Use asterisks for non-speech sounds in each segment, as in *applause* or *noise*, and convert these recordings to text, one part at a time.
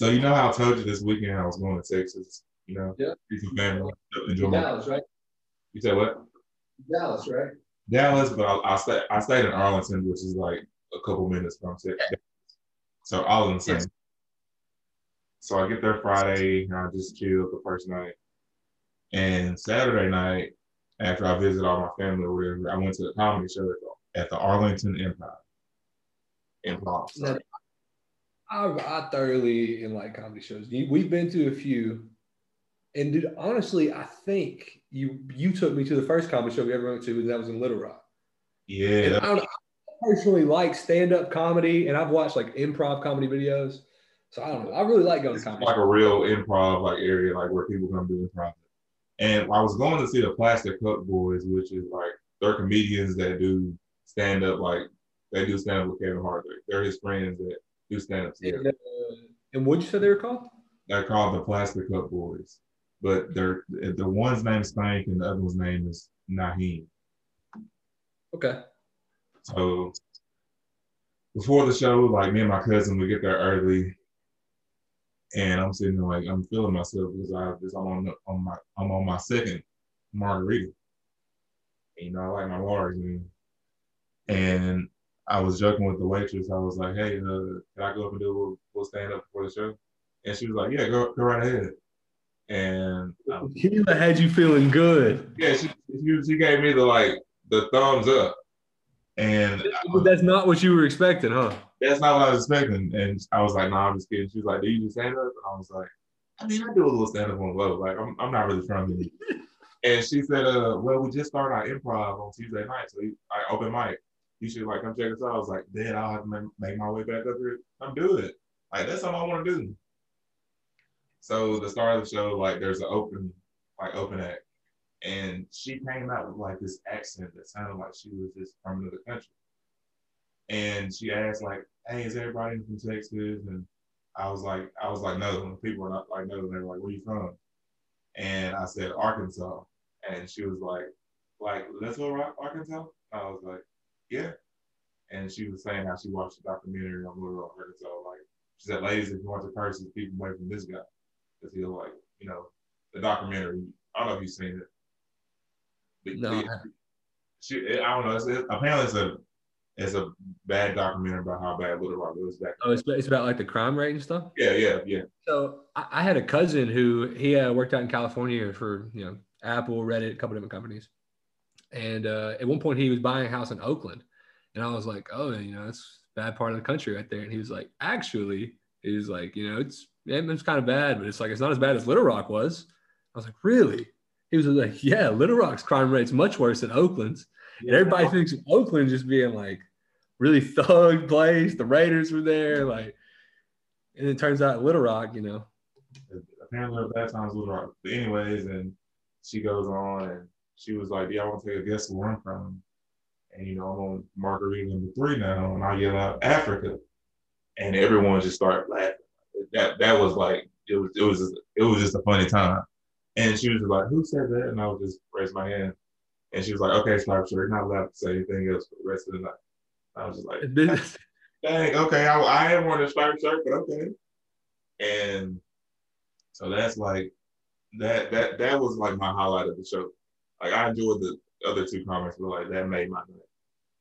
So you know how I told you this weekend I was going to Texas, you know? Yeah. See some family. Enjoy my, Dallas, right? you said what? Dallas, right? Dallas, but I, I stayed I stayed in Arlington, which is like a couple minutes from Texas. So all in the same. Yes. So I get there Friday and I just chilled the first night. And Saturday night, after I visit all my family or whatever, I went to the comedy show at the, at the Arlington Improv sorry. I, I thoroughly like comedy shows. We've been to a few, and dude, honestly, I think you you took me to the first comedy show we ever went to, and that was in Little Rock. Yeah, I, don't- I personally like stand up comedy, and I've watched like improv comedy videos. So I don't know. I really like going it's to comedy. like a real improv like area, like where people come do improv. And I was going to see the Plastic Cup Boyz, which is like they're comedians that do stand up, like they do stand up with Kevin Hart. They're his friends that do stand up together. and, uh, and what'd you say they were called? They're called the Plastic Cup Boyz, but they're the one's name is Spank and the other one's name is Na'im. Okay. So before the show, like me and my cousin, we get there early, and I'm sitting there like I'm feeling myself because I just I'm on on my I'm on my second margarita. And, you know, I like my waters, man. And I was joking with the waitress. I was like, "Hey, uh, can I go up and do a little, little stand up before the show?" And she was like, "Yeah, go go right ahead." And um, Keela had you feeling good. yeah, she, she she gave me the like the thumbs up, and But that's not what you were expecting, huh? that's not what I was expecting. And I was like, "No, nah, I'm just kidding." She was like, "Do you do stand up?" And I was like, "I mean, I do a little stand up on the low. Like, I'm, I'm not really trying to." *laughs* And she said, "Uh, well, we just started our improv on Tuesday night, so I open mic. You should like come check us out." I was like, "Then I'll have to make, my way back up here. I'm it. Like that's something I want to do." So the start of the show, like, there's an open, like, open act, and she came out with like this accent that sounded like she was just from another country. And she asked like, "Hey, is everybody from Texas?" And I was like, "I was like, no." People were not like, "No." They were like, "Where you from?" And I said, "Arkansas." And she was like, "Like Little Rock, Arkansas?" I was like, "Yeah." And she was saying how she watched the documentary on Little Rock, Arkansas. Like she said, "Ladies, if you want to curse, keep away from this guy, because he'll like, you know, the documentary. I don't know if you've seen it. But- No, she, I don't know. It's, it, apparently, it's a it's a bad documentary about how bad Little Rock was back. Oh, it's, it's about like the crime rate and stuff. Yeah, yeah, yeah. So I, I had a cousin who he uh, worked out in California for you know Apple, Reddit, a couple different companies, and uh, at one point he was buying a house in Oakland, and I was like, oh, you know, that's a bad part of the country right there, and he was like, actually, he was like, you know, it's it's kind of bad, but it's like it's not as bad as Little Rock was. I was like, really? He was like, yeah, Little Rock's crime rate's much worse than Oakland's, and everybody thinks of Oakland just being like really thug place. The Raiders were there, like, and it turns out Little Rock, you know, apparently at that time was Little Rock. But anyways, and she goes on and she was like, "Yeah, I want to take a guess where I'm from." And you know, I'm on margarita number three now, and I yell out Africa, and everyone just started laughing. That that was like it was it was just, it was just a funny time. And she was just like, "Who said that?" And I would just raise my hand, and she was like, "Okay, Sniper, sure, you're not allowed to say anything else for the rest of the night." I was just like, dang, okay, I, I am wearing a striped shirt, but okay. And so that's like that that that was like my highlight of the show. Like I enjoyed the other two comments, but like that made my night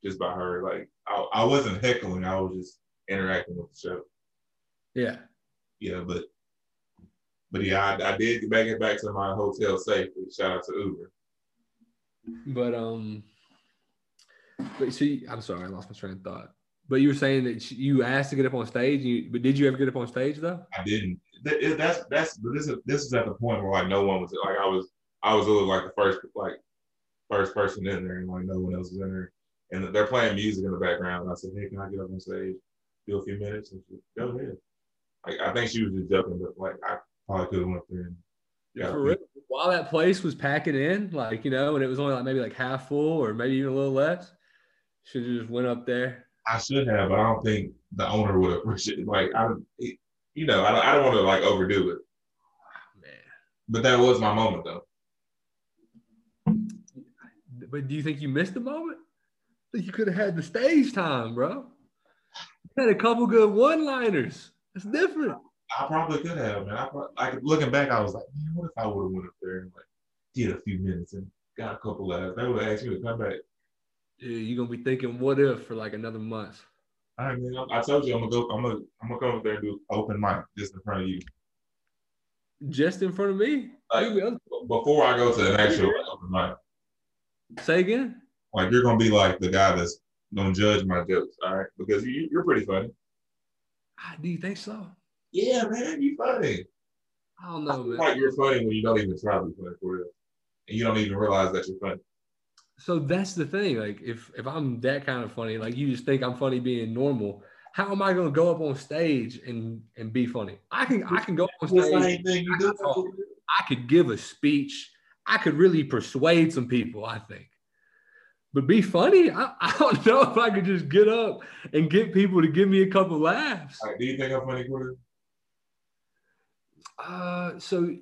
just by her. Like I, I wasn't heckling, I was just interacting with the show. Yeah. Yeah, but but yeah, I, I did make it back to my hotel safely. Shout out to Uber. But um, but see, I'm sorry, I lost my train of thought. But you were saying that you asked to get up on stage. You, but did you ever get up on stage though? I didn't. Th- That's that's but this is this is at the point where like no one was like I was I was really like the first like first person in there and like no one else was in there and they're playing music in the background. And I said, hey, can I get up on stage, do a few minutes? And she go ahead. Like I think she was just jumping, but like I probably could have went up there and yeah, For real. While that place was packing in, like you know, and it was only like maybe like half full or maybe even a little less, should have just went up there. I should have, but I don't think the owner would appreciate. Like I, you know, I don't, I don't want to like overdo it. Ah, man, But that was my moment though. But do you think you missed the moment? I think you could have had the stage time, bro. You had a couple good one-liners. That's different. I probably could have, man. I pro- like looking back, I was like, man, what if I would have went up there and like did a few minutes and got a couple laughs? They would have asked me to come back. Dude, you're gonna be thinking, what if for like another month? Right, man. I, I told you I'm gonna go. I'm gonna I'm gonna come up there and do open mic just in front of you. Just in front of me? Like, before I go to an actual open mic, Say again? like you're gonna be like the guy that's gonna judge my jokes, all right? Because you you're pretty funny. Ah, Do you think so? Yeah, man, you funny. I don't I know, feel man. like you're funny when you don't even try to be funny for real, and you don't even realize that you're funny. So that's the thing. Like, if if I'm that kind of funny, like you just think I'm funny being normal, how am I gonna go up on stage and and be funny? I can I can go up on stage. same thing you do. I could give a speech. I could really persuade some people, I think. But be funny, I, *laughs* I don't know if I could just get up and get people to give me a couple laughs. Like, do you think I'm funny, Corey? Uh, so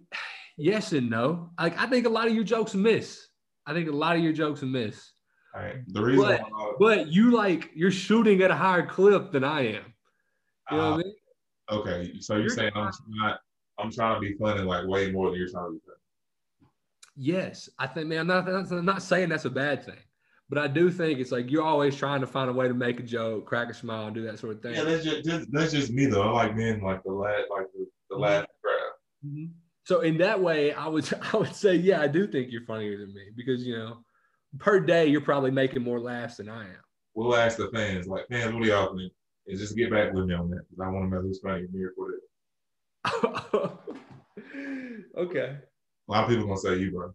yes and no. Like I think a lot of your jokes miss. I think a lot of your jokes miss. All right. The reason But- why, But you like you're shooting at a higher clip than I am. You know what I mean? okay, so you're, You're saying I'm not, I'm trying to be funny like way more than you're trying to be funny. Yes, I think, man. I'm not, I'm not saying that's a bad thing, but I do think it's like you're always trying to find a way to make a joke, crack a smile, and do that sort of thing. Yeah, that's just, just that's just me though. I like being like the last, like the, the last crowd. Mhm. So in that way, I would *laughs* I would say, yeah, I do think you're funnier than me because you know, per day you're probably making more laughs than I am. We'll ask the fans, like, fans, what do y'all think? And just get back with me on that because I want to know who's funny, me or for it. *laughs* okay, A lot of people gonna say you, bro.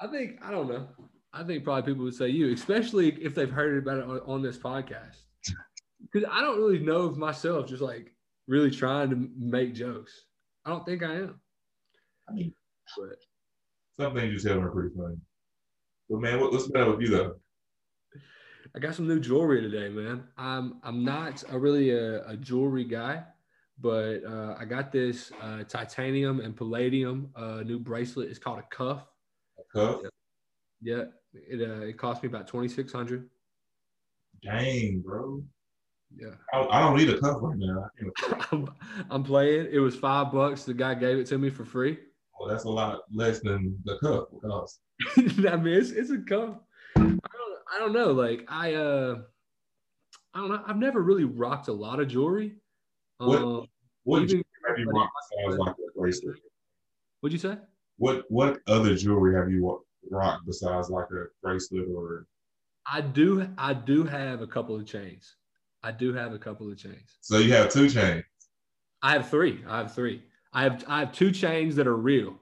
I think I don't know. I think probably people would say you, especially if they've heard about it on, on this podcast. *laughs* Because I don't really know of myself just like really trying to make jokes. I don't think I am. I mean, But some things you tell me are pretty funny. But man, what, what's better with you though? I got some new jewelry today, man. I'm I'm not a really a, a jewelry guy, but uh, I got this uh, titanium and palladium uh, new bracelet. It's called a cuff. A cuff? Yeah, it uh, it cost me about twenty six hundred. Dang, bro. Yeah, I, I don't need a cuff right now. *laughs* I'm, I'm playing. It was five bucks. The guy gave it to me for free. Well, that's a lot less than the cuff costs. I mean, it's, it's a cuff. I don't I don't know. Like I uh I don't know. I've never really rocked a lot of jewelry. What- Um, What jewelry have you rocked besides like a bracelet? what'd you say? What what other jewelry have you rocked besides like a bracelet or? I do I do have a couple of chains. I do have a couple of chains. So you have two chains. I have three. I have three. I have I have two chains that are real.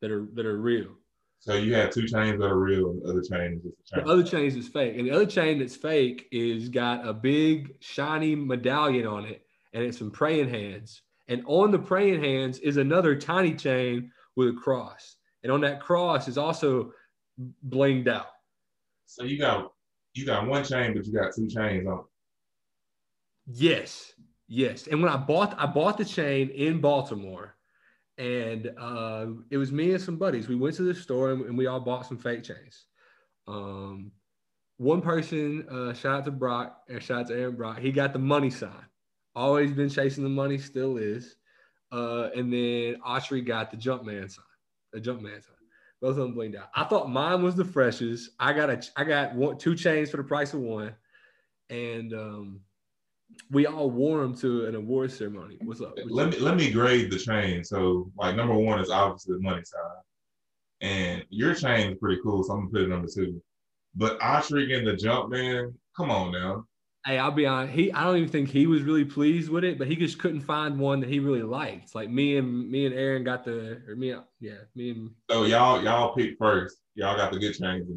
That are that are real. So you have two chains that are real, and the other chain is just a The other chain is fake. And the other chain that's fake is got a big shiny medallion on it and it's some praying hands. And on the praying hands is another tiny chain with a cross. And on that cross is also blinged out. So you got you got one chain, but you got two chains on. Yes, yes. And when I bought I bought the chain in Baltimore, and uh, it was me and some buddies. We went to the store and, and we all bought some fake chains. Um, one person, uh, shout out to Brock, and shout out to Aaron Brock. He got the money sign. Always been chasing the money, still is. Uh, and then Autry got the Jumpman sign, the Jumpman sign. Both of them blinged out. I thought mine was the freshest. I got a, I got one, two chains for the price of one, and um, we all wore them to an award ceremony. What's up? What's Let up? me let me grade the chain. So like number one is obviously the money side, and your chain is pretty cool. So I'm gonna put it number two. But Oshrig and the jump man, come on now. Hey, I'll be honest. He, I don't even think he was really pleased with it, but he just couldn't find one that he really liked. Like me and me and Aaron got the, or me, yeah, me and So y'all y'all picked first. Y'all got the good chains.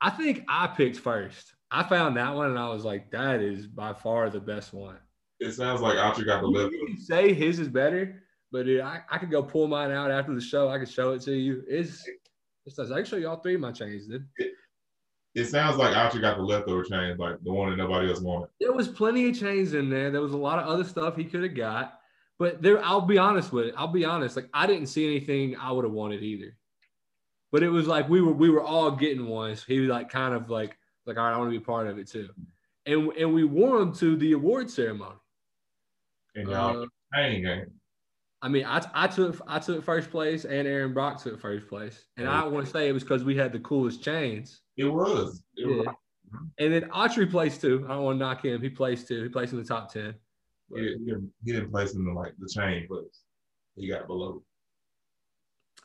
I think I picked first. I found that one and I was like, that is by far the best one. it sounds like Oshrig got the You left. can say his is better, but dude, I, I could go pull mine out after the show. I could show it to you. It's, it's I can show you all three of my chains, dude. It sounds like I actually got the leftover chains, like the one that nobody else wanted. There was plenty of chains in there. There was a lot of other stuff he could have got. But there, I'll be honest with it. I'll be honest. Like I didn't see anything I would have wanted either. But it was like we were we were all getting one. So he was like kind of like like all right, I want to be part of it too. And and we wore them to the award ceremony. And y'all Uh. I mean, I, I took I took first place, and Aaron Brock took first place, and I want to say it was because we had the coolest chains. It was. It Yeah. was. And then Autry plays too. I don't want to knock him. He plays too. He plays in the top ten. But He, didn't, he didn't place in the like the chain but He got below.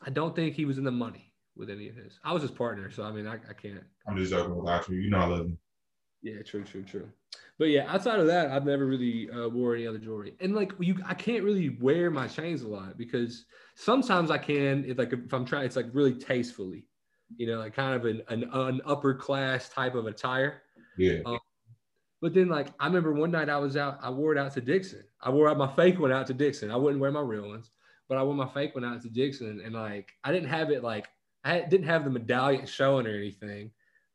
I don't think he was in the money with any of his. I was his partner, so I mean, I, I can't. I'm just joking with Autry. You know I love him. Yeah, true, true, true. But yeah, outside of that, I've never really uh, wore any other jewelry, and like you, I can't really wear my chains a lot because sometimes I can, if like if I'm trying, it's like really tastefully, you know, like kind of an an, an upper class type of attire. Yeah. Um, but then, like, I remember one night I was out, I wore it out to Dickson. I wore out my fake one out to Dickson. I wouldn't wear my real ones, but I wore my fake one out to Dickson. And like, I didn't have it, like, I didn't have the medallion showing or anything.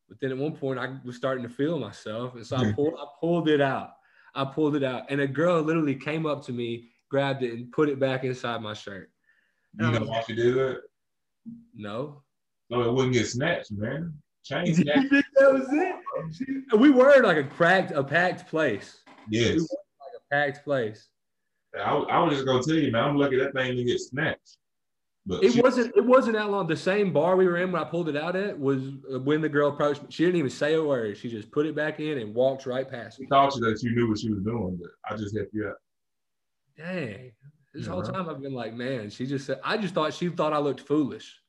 But then at one point, I was starting to feel myself. And so I pulled, I pulled it out. I pulled it out. And a girl literally came up to me, grabbed it, and put it back inside my shirt. You know why she did that? No. So it wouldn't get snatched, man. Snatched. *laughs* think that was it? We were like a cracked, a packed place. Yes. Like a packed place. I, was- I was just gonna tell you, man. I'm lucky that thing didn't get snatched. But It she, wasn't. It wasn't that long. The same bar we were in when I pulled it out at was uh, when the girl approached me. She didn't even say a word. She just put it back in and walked right past me. thought that you knew what she was doing, but I just helped you out. Dang. This Yeah, whole time I've been like, man. She just said. I just thought she thought I looked foolish.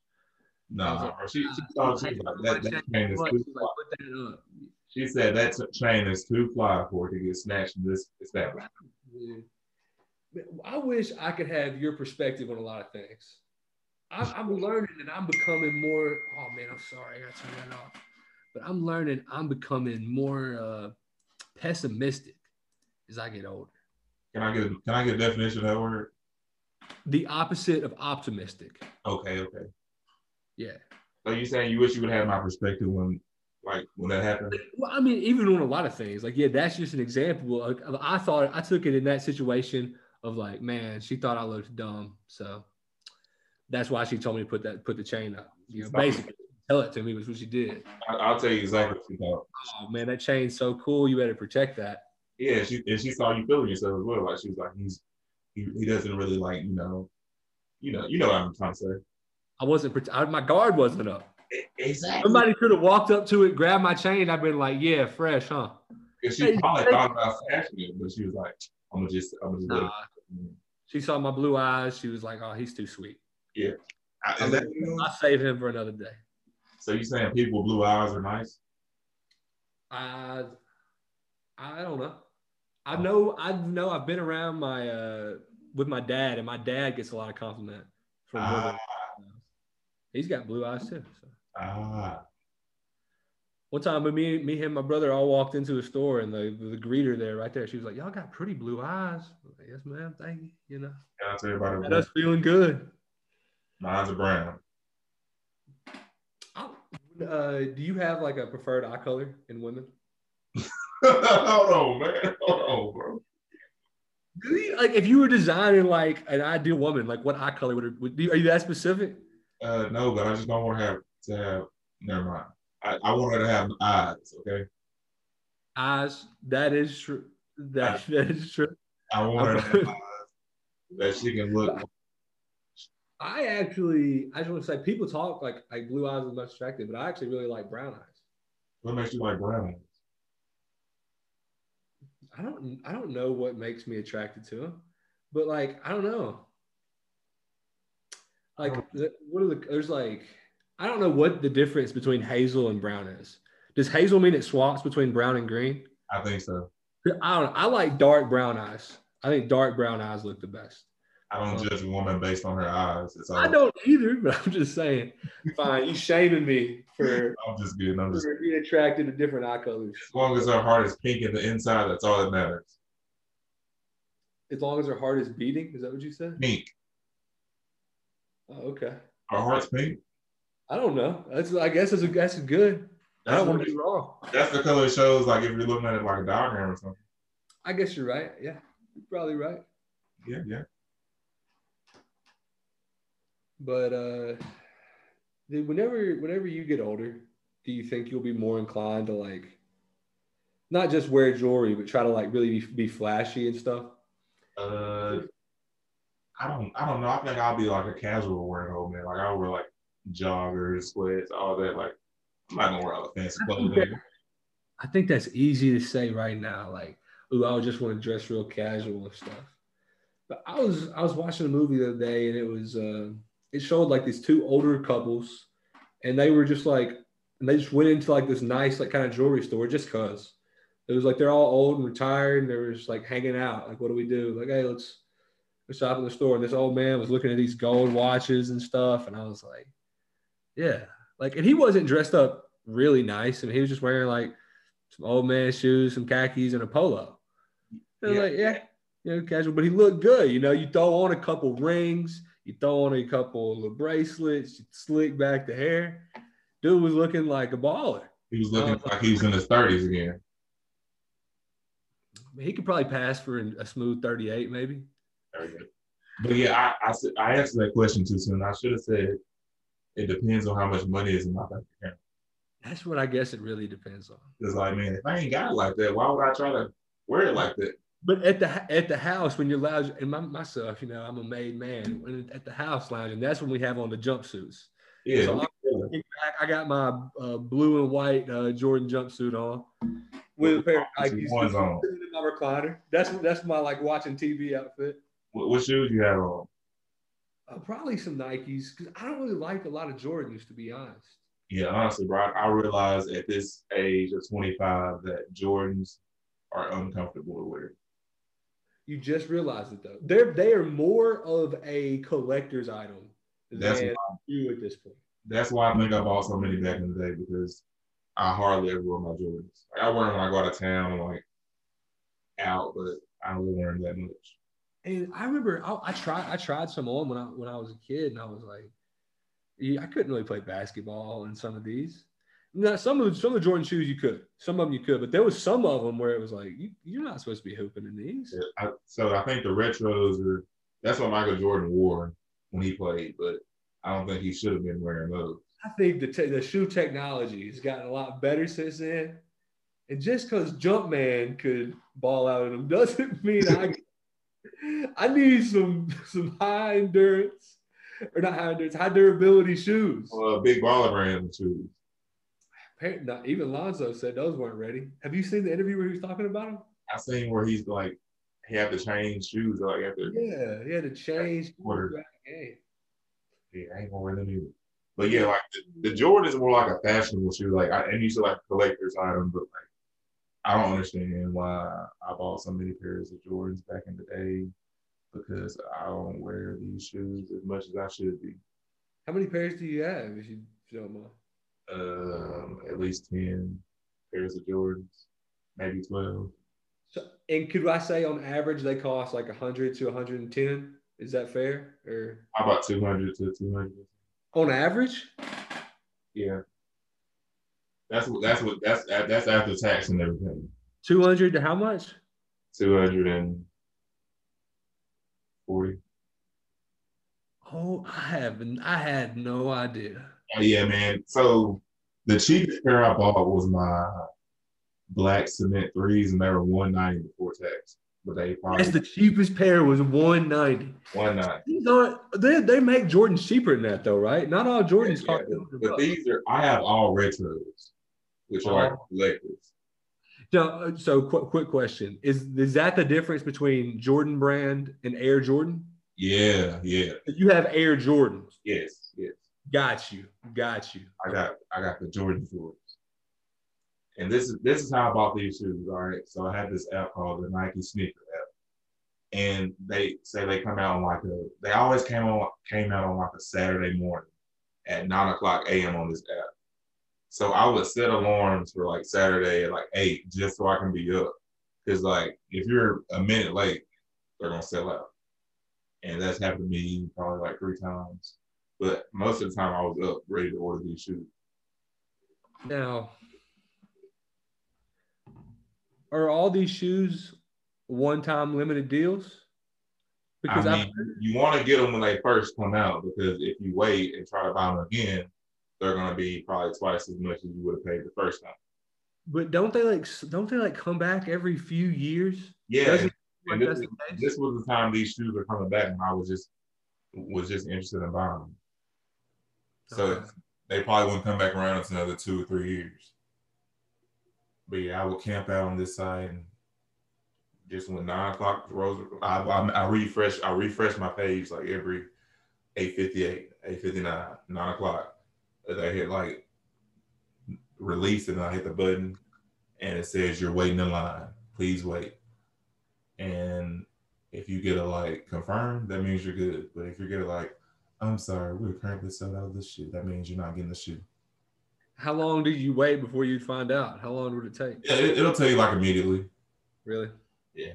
I was Nah. She, she thought she like, that, that chain is too fly. put that up. She said that t- chain is too fly for it to get snatched in this establishment. Dude. Man, I wish I could have your perspective on a lot of things. I'm, I'm learning and I'm becoming more. Oh man, I'm sorry, I got to turn that off. But I'm learning. I'm becoming more uh, pessimistic as I get older. Can I get can I get a definition of that word? The opposite of optimistic. Okay, okay. Yeah. So you saying you wish you would have my perspective when like when that happened? Well, I mean, even on a lot of things, like yeah, that's just an example. Of, of- I thought I took it in that situation of like, man, she thought I looked dumb, so that's why she told me to put that put the chain up. You know, basically, tell it to me was what she did. I, I'll tell you exactly what she thought. Oh man, that chain's so cool. You better protect that. Yeah, she and she saw you feeling yourself as well. Like she was like, he's he, he doesn't really like you know, you know, you know what I'm trying to say. I wasn't. prote- I, my guard wasn't up. Exactly. Somebody could have walked up to it, grabbed my chain. I've been like, yeah, fresh, huh? Because she probably thought about snatching it, but she was like, I'm gonna just, I'm gonna just. Nah. it- She saw my blue eyes. She was like, oh, he's too sweet. I- is that, I'll save him for another day. so you saying people with blue eyes are nice? I I don't know. I know I know I've been around my uh with my dad, and my dad gets a lot of compliment from women. He's got blue eyes too. So. ah. One time, me, me, him, my brother all walked into a store, and the, the greeter there, right there, she was like, "Y'all got pretty blue eyes." Like, yes, ma'am. Thank you. You know, Can I tell everybody? got us feeling good. Mine's are brown. Uh, do you have like a preferred eye color in women? *laughs* Hold on, man. Hold on, bro. Do you, like if you were designing like an ideal woman, like what eye color would, it, would you, are you that specific? Uh, no, but I just don't want to have to have. Never mind. I, I want her to have eyes. Okay. Eyes. That is true. That that is true. I want her to have *laughs* eyes that she can look. I actually, I just want to say, people talk like like blue eyes is much attractive, but I actually really like brown eyes. What makes you like brown eyes? I don't, I don't know what makes me attracted to them, but like I don't know. Like, oh. what are the? There's like, I don't know what the difference between hazel and brown is. Does hazel mean it swaps between brown and green? I think so. I don't. know. I like dark brown eyes. I think dark brown eyes look the best. I don't um, judge a woman based on her eyes. It's all, I don't either, *laughs* but I'm just saying. Fine, you shaming me for, *laughs* I'm just kidding. I'm just being attracted to different eye colors. as long as her heart is pink in the inside, that's all that matters. As long as her heart is beating, is that what you said? Pink. Oh, okay. Her heart's pink. I don't know. That's I guess that's a, that's good. I That's don't want to be wrong. That's the color it shows. Like if you're looking at it like a diagram or something. I guess you're right. Yeah, you're probably right. Yeah, yeah. But uh, whenever whenever you get older, do you think you'll be more inclined to like, not just wear jewelry, but try to like really be, be flashy and stuff? Uh, I don't I don't know. I think I'll be like a casual wearing old man. Like I'll wear like joggers, sweats, all that. Like I'm not gonna wear all the fancy clothing. I think that's easy to say right now. Like, ooh, I just want to dress real casual and stuff. But I was I was watching a movie the other day and it was uh it showed like these two older couples and they were just like and they just went into like this nice like kind of jewelry store just cause it was like they're all old and retired and they were just like hanging out. Like, what do we do? Like, hey, let's let's shop in the store. And this old man was looking at these gold watches and stuff. And I was like, yeah. Like, and he wasn't dressed up really nice. I and mean, he was just wearing like some old man shoes, some khakis, and a polo. And yeah. like, yeah, you know, casual, but he looked good. You know, you throw on a couple rings, you throw on a couple of bracelets, you slick back the hair. Dude was looking like a baller. He was looking like he was in his 30s again he could probably pass for a smooth 38, maybe. But yeah, I, I, I answered that question too soon. I should have said it depends on how much money is in my bank account. That's what I guess it really depends on. It's like, man, if I ain't got it like that, why would I try to wear it like that? But at the at the house when you're lounge and my, myself, you know, I'm a made man. When at the house lounging, that's when we have on the jumpsuits. Yeah. So I, I, got my uh, blue and white uh, Jordan jumpsuit on with a pair of Nikes in my recliner. That's that's my like watching TV outfit. What, what shoes you have on? Uh, probably some Nikes because I don't really like a lot of Jordans to be honest. Yeah, honestly, bro, I realized at this age of 25 that Jordans are uncomfortable to wear. You just realized it though. They're they are more of a collector's item that's than why, you at this point. That's why I think I bought so many back in the day because I hardly ever wear my Jordans. Like I wear them when I go out of town, like out, but I don't really wear them that much. And I remember I, I, tried I tried some on when I when I was a kid, and I was like, yeah, I couldn't really play basketball in some of these. Now, some of the, some of the Jordan shoes you could, some of them you could, but there was some of them where it was like you, you're not supposed to be hooping in these. Yeah, I, so I think the retros are that's what Michael Jordan wore when he played, but I don't think he should have been wearing those. I think the te- the shoe technology has gotten a lot better since then. And just because Jumpman could ball out of them *laughs* doesn't mean I I need some *laughs* some high endurance or not high endurance, high durability shoes. Uh, big baller brand shoes. Not, even Lonzo said those weren't ready. Have you seen the interview where he was talking about them? I seen where he's like he had to change shoes. Like after yeah, he had to change. Yeah, I ain't gonna wear them either. But yeah, like the, the Jordan is more like a fashionable shoe. Like I and used to like collector's item, but like I don't understand why I bought so many pairs of Jordans back in the day because I don't wear these shoes as much as I should be. How many pairs do you have, if you don't mind? Um, at least ten pairs of Jordans, maybe twelve. So, and could I say on average they cost like hundred to one hundred and ten? Is that fair? Or how about two hundred to two hundred? on average. Yeah. That's what that's what that's that's after tax and everything. Two hundred to how much? Two hundred and forty. Oh, I haven't. I had no idea. Oh, yeah, man. So the cheapest pair I bought was my black cement threes, and they were one ninety before tax but they probably that's the cheapest pair was 190 190 they, they make jordans cheaper than that though right not all jordans yeah, yeah, but, these are i have all retros which are oh. So, uh, so quick, quick question is is that the difference between jordan brand and air jordan yeah yeah you have air jordans yes yes got you got you i got i got the jordan jordans and this is this is how I bought these shoes. All right. So I had this app called the Nike Sneaker app. And they say they come out on like a they always came on came out on like a Saturday morning at nine o'clock AM on this app. So I would set alarms for like Saturday at like eight just so I can be up. Cause like if you're a minute late, they're gonna sell out. And that's happened to me probably like three times. But most of the time I was up ready to order these shoes. Now, are all these shoes one-time limited deals? Because I mean, you want to get them when they first come out because if you wait and try to buy them again, they're going to be probably twice as much as you would have paid the first time. But don't they like don't they like come back every few years? Yeah, and this, this was the time these shoes were coming back, and I was just was just interested in buying them. So they probably wouldn't come back around until another two or three years. But yeah, I would camp out on this side and just when nine o'clock rolls, I, I, I refresh I refresh my page like every eight fifty eight, eight fifty nine, nine o'clock. And I hit like release and I hit the button and it says you're waiting in line. Please wait. And if you get a like confirm, that means you're good. But if you get a like, I'm sorry, we're currently sold out of this shoe, that means you're not getting the shoe. How long did you wait before you'd find out? How long would it take? Yeah, it, it'll tell you like immediately. Really? Yeah.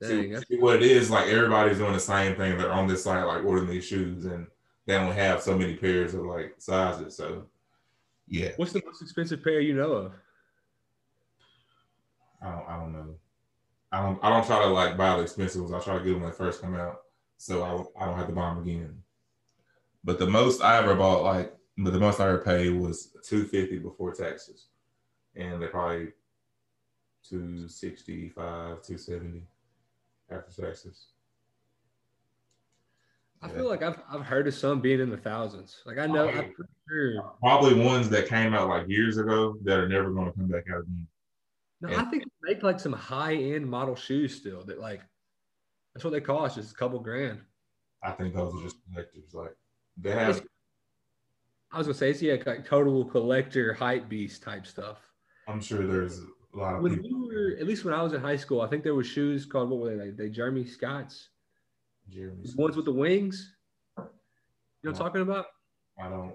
Dang, See, see what it is like everybody's doing the same thing. They're on this site like ordering these shoes and they don't have so many pairs of like sizes. So yeah, what's the most expensive pair you know of? I don't I don't know. I don't I don't try to like buy the expensive ones. I try to get them when they first come out. So I, I don't have to buy them again. But the most I ever bought, like but the most I ever paid was two fifty before taxes. And they're probably two sixty five, two seventy after taxes. I feel like I've, I've heard of some being in the thousands. Like I know, I'm pretty sure. Probably ones that came out like years ago that are never going to come back out again. No, Yeah. I think they make like some high end model shoes still. That like that's what they cost, just a couple grand. I think those are just collectors. Like they have, I was gonna say it's yeah, like total collector hype beast type stuff. I'm sure there's a lot of When people. we were, at least when I was in high school, I think there were shoes called what were they? Like, they Jeremy Scotts, Jeremy, the ones with the wings. You know what I'm talking about? I don't.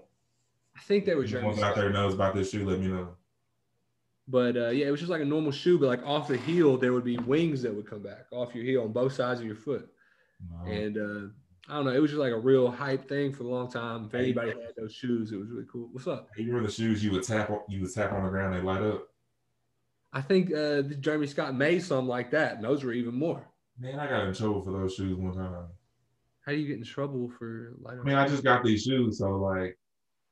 I think they were Jeremy out there knows about this shoe, let me know. But uh, yeah, it was just like a normal shoe, but like off the heel, there would be wings that would come back off your heel on both sides of your foot. No. And uh, I don't know, it was just like a real hype thing for a long time. If anybody had those shoes, it was really cool. What's up? you remember the shoes you would tap on, you would tap on the ground, they light up. I think uh, Jeremy Scott made some like that, and those were even more. Man, I got in trouble for those shoes one time. How do you get in trouble for light I up? mean, I just got these shoes, so like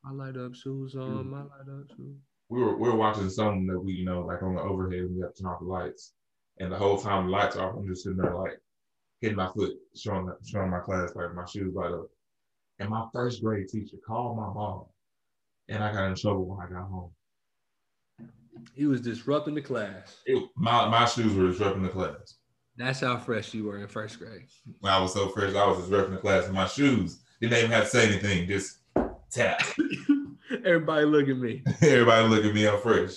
my light up shoes on, hmm. my light up shoes. we were we were watching something that we you know like on the overhead and we have to turn off the lights, and the whole time the lights are off, I'm just sitting there like hitting my foot, showing showing my class like my shoes light up. And my first grade teacher called my mom, and I got in trouble when I got home. He was disrupting the class. It, my my shoes were disrupting the class. That's how fresh you were in first grade. When I was so fresh, I was disrupting the class, in my shoes didn't even have to say anything, just tap. *laughs* Everybody look at me. Everybody look at me, I'm fresh.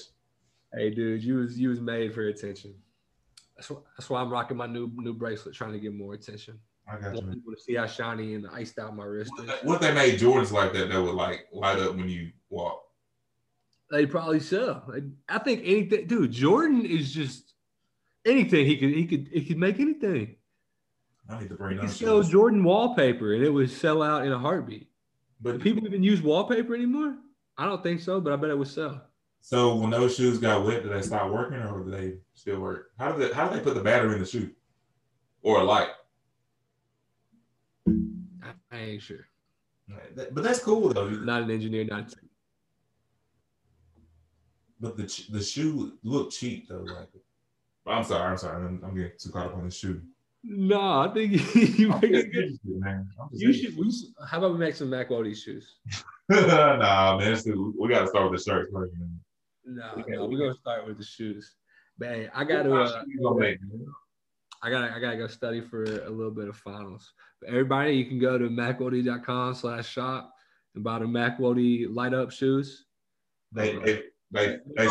Hey, dude, you was you was made for attention. That's why, that's why I'm rocking my new new bracelet, trying to get more attention. I I got want you. people to see how shiny and iced out my wrist is. What if they made Jordans like that that would like light up when you walk? They probably. Like, I think anything, dude. Jordan is just anything. He could he could he could make anything. I need to bring He shoes. Jordan wallpaper and it would sell out in a heartbeat. But Do people even use wallpaper anymore? I don't think so, but I bet it would sell. so when those shoes got wet, did they stop working or did they still work? How did they, how do they put the battery in the shoe or a light? I, I ain't sure. But that's cool though. Not an engineer, not. But the the shoe looked cheap though. Like, I'm sorry, I'm sorry, I'm, I'm getting too caught up on the shoe. No, I think *laughs* you make a good. man. You should. We should. How about we make some Mac Wody shoes? *laughs* nah, man. we got to start with the shirts first. Man. No, Okay. no, we're gonna start with the shoes. But hey, I gotta. Uh, shoes you gonna make, man? I gotta I gotta go study for a little bit of finals. But everybody, you can go to macwody.com slash shop and buy the Macwody light up shoes. They they they, they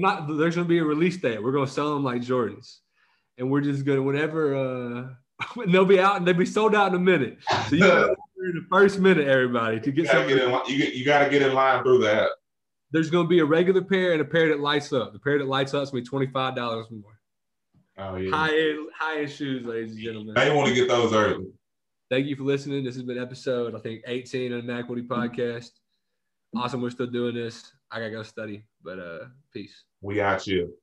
not there's gonna be a release date. We're gonna sell them like Jordans. And we're just gonna whenever uh *laughs* they'll be out and they'll be sold out in a minute. So you gotta *laughs* in the first minute, everybody, to you get gotta some. get in, you, you gotta get in line through that. There's gonna be a regular pair and a pair that lights up. The pair that lights up is gonna be twenty five dollars more. Oh yeah. High end high end shoes, ladies and gentlemen. They want to get those early. Thank you for listening. This has been episode, I think, 18 of the Mac Woody podcast. Awesome. We're still doing this. I gotta go study, but uh peace. We got you.